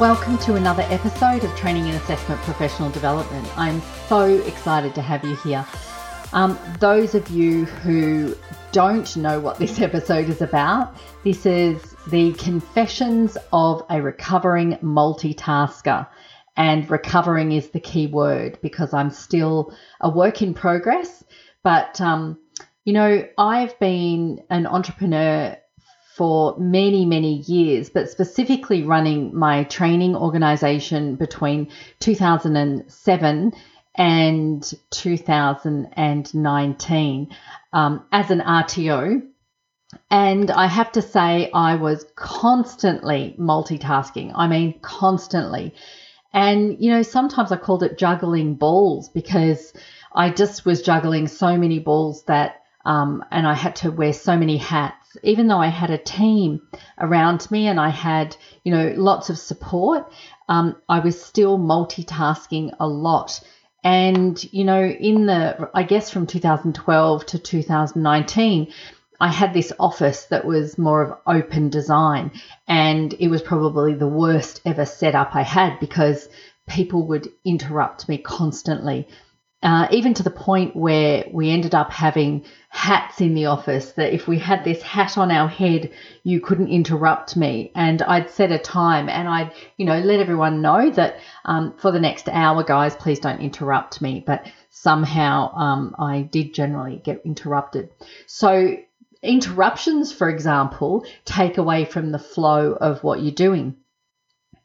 Welcome to another episode of Training and Assessment Professional Development. I'm so excited to have you here. Um, those of you who don't know what this episode is about, this is the confessions of a recovering multitasker. And recovering is the key word because I'm still a work in progress. But, um, you know, I've been an entrepreneur for many, many years, but specifically running my training organization between 2007 and 2019 um, as an RTO. And I have to say, I was constantly multitasking. I mean, constantly. And, you know, sometimes I called it juggling balls because I just was juggling so many balls that, um, and I had to wear so many hats even though I had a team around me and I had, you know, lots of support, um, I was still multitasking a lot. And, you know, in the, I guess from 2012 to 2019, I had this office that was more of open design, and it was probably the worst ever setup I had because people would interrupt me constantly uh, even to the point where we ended up having hats in the office that if we had this hat on our head, you couldn't interrupt me. And I'd set a time and I'd, you know, let everyone know that um, for the next hour, guys, please don't interrupt me. But somehow um, I did generally get interrupted. So interruptions, for example, take away from the flow of what you're doing.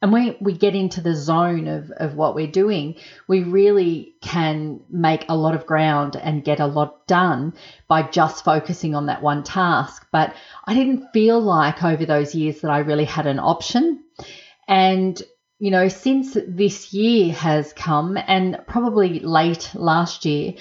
And when we get into the zone of, of what we're doing, we really can make a lot of ground and get a lot done by just focusing on that one task. But I didn't feel like over those years that I really had an option. And, you know, since this year has come and probably late last year,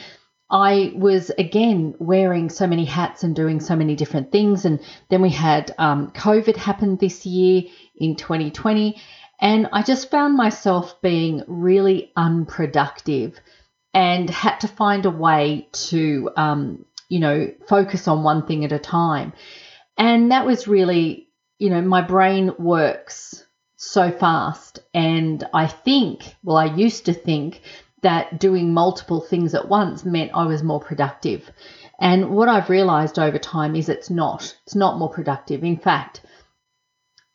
I was again wearing so many hats and doing so many different things. And then we had um, COVID happen this year in 2020. And I just found myself being really unproductive and had to find a way to, um, you know, focus on one thing at a time. And that was really, you know, my brain works so fast. And I think, well, I used to think that doing multiple things at once meant I was more productive. And what I've realized over time is it's not. It's not more productive. In fact,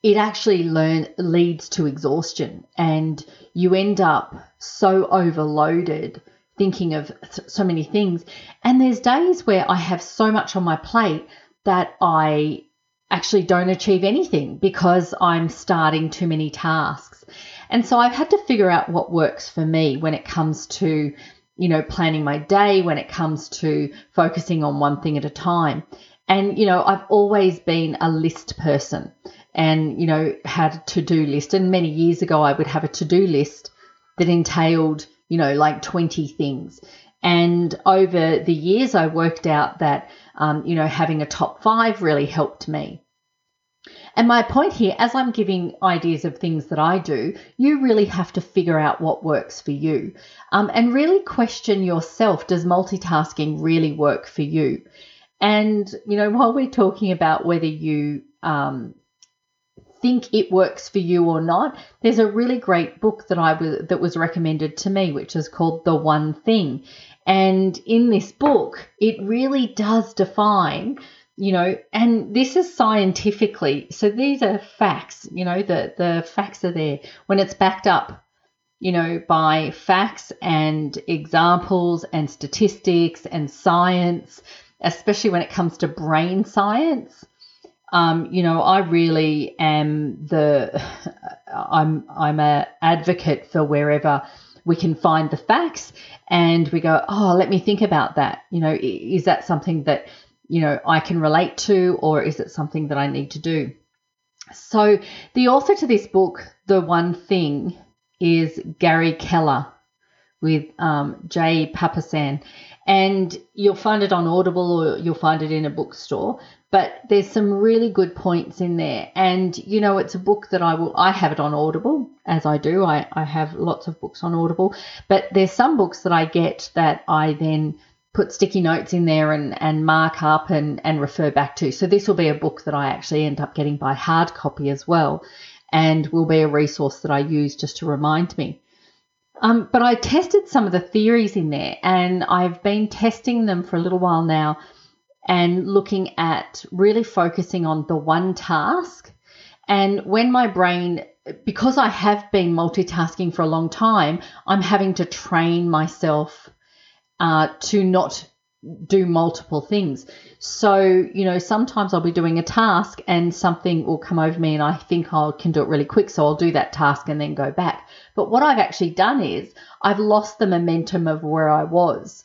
it actually learn, leads to exhaustion and you end up so overloaded thinking of th- so many things. And there's days where I have so much on my plate that I actually don't achieve anything because I'm starting too many tasks. And so I've had to figure out what works for me when it comes to, you know, planning my day, when it comes to focusing on one thing at a time. And, you know, I've always been a list person and, you know, had a to do list. And many years ago, I would have a to do list that entailed, you know, like 20 things. And over the years, I worked out that, um, you know, having a top five really helped me. And my point here, as I'm giving ideas of things that I do, you really have to figure out what works for you um, and really question yourself does multitasking really work for you? And, you know, while we're talking about whether you um, think it works for you or not, there's a really great book that I was that was recommended to me, which is called The One Thing. And in this book, it really does define, you know, and this is scientifically. So these are facts, you know, the the facts are there when it's backed up, you know, by facts and examples and statistics and science, especially when it comes to brain science um, you know, I really am the I'm I'm a advocate for wherever we can find the facts and we go, oh, let me think about that. You know, is that something that you know I can relate to, or is it something that I need to do? So the author to this book, the one thing, is Gary Keller with um, Jay Papasan. And you'll find it on Audible or you'll find it in a bookstore but there's some really good points in there. And you know it's a book that i will i have it on audible as i do. I, I have lots of books on audible. But there's some books that i get that i then put sticky notes in there and, and mark up and, and refer back to. So this will be a book that i actually end up getting by hard copy as well and will be a resource that I use just to remind me. Um, but I tested some of the theories in there and I've been testing them for a little while now and looking at really focusing on the one task. And when my brain, because I have been multitasking for a long time, I'm having to train myself uh, to not do multiple things. So, you know, sometimes I'll be doing a task and something will come over me and I think I can do it really quick. So I'll do that task and then go back. But what I've actually done is I've lost the momentum of where I was.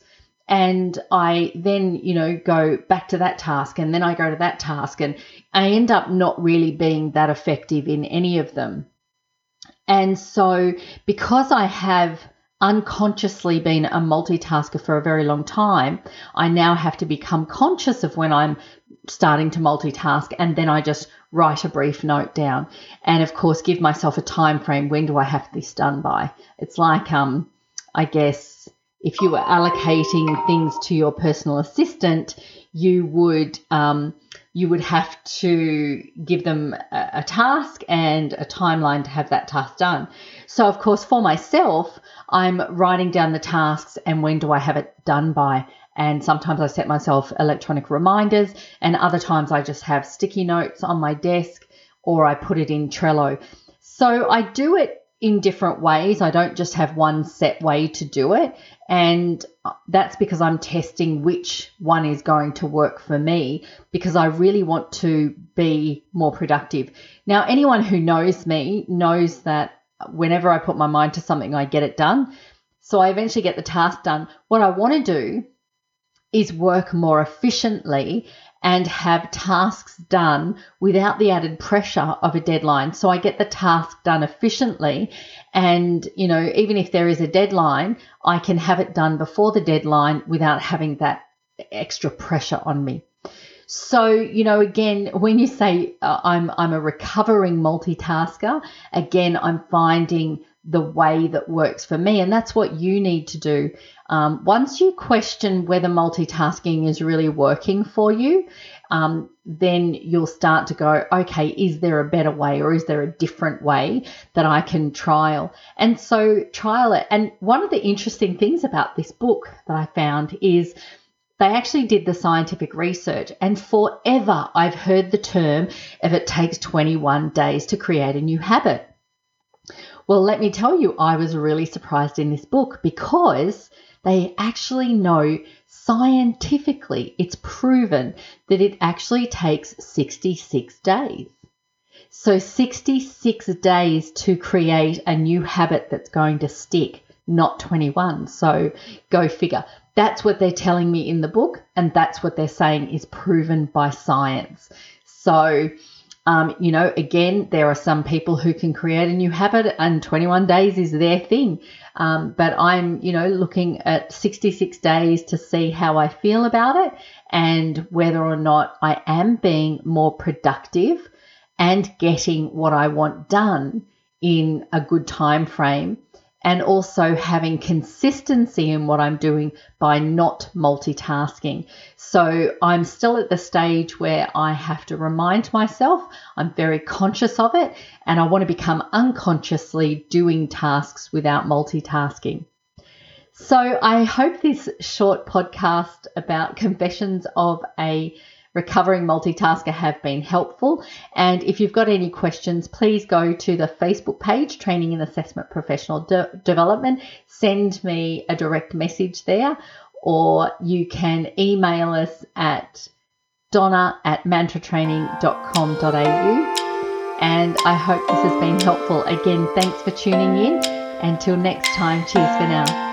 And I then, you know, go back to that task and then I go to that task and I end up not really being that effective in any of them. And so because I have unconsciously been a multitasker for a very long time, I now have to become conscious of when I'm starting to multitask and then I just write a brief note down and of course give myself a time frame when do I have this done by. It's like um I guess if you were allocating things to your personal assistant, you would um, you would have to give them a, a, task and a timeline to have that task done. So, of course, for myself, I'm writing down the tasks and when do I have it done by. And sometimes I set myself electronic reminders, and other times I just have sticky notes on my desk or I put it in Trello. So I do it in different ways. I don't just have one set way to do it. And uh, that's because I'm testing which one is going to work for me because I really want to be more productive. Now, anyone who knows me knows that whenever I put my mind to something, I get it done. So I eventually get the task done. What I want to do is work more efficiently and have tasks done without the added pressure of a deadline. So I get the task done efficiently. And, you know, even if there is a deadline, I can have it done before the deadline without having that extra pressure on me. So, you know, again, when you say uh, I'm, I'm a recovering multitasker, again, I'm finding the way that works for me. And that's what you need to do. Um, once you question whether multitasking is really working for you, um, then you'll start to go, okay, is there a better way or is there a different way that I can trial? And so trial it. And one of the interesting things about this book that I found is they actually did the scientific research, and forever I've heard the term if it takes 21 days to create a new habit. Well, let me tell you, I was really surprised in this book because they actually know scientifically, it's proven that it actually takes 66 days. So, 66 days to create a new habit that's going to stick, not 21. So, go figure. That's what they're telling me in the book, and that's what they're saying is proven by science. So, um, you know, again, there are some people who can create a new habit and 21 days is their thing. Um, but I'm, you know, looking at 66 days to see how I feel about it and whether or not I am being more productive and getting what I want done in a good time frame and also having consistency in what I'm doing by not multitasking. So I'm still at the stage where I have to remind myself, I'm very conscious of it, and I want to become unconsciously doing tasks without multitasking. So I hope this short podcast about confessions of a recovering multitasker have been helpful. And if you've got any questions, please go to the Facebook page, Training and Assessment Professional De- Development. Send me a direct message there, or you can email us at donna at mantratraining.com.au. And I hope this has been helpful. Again, thanks for tuning in. Until next time, cheers for now.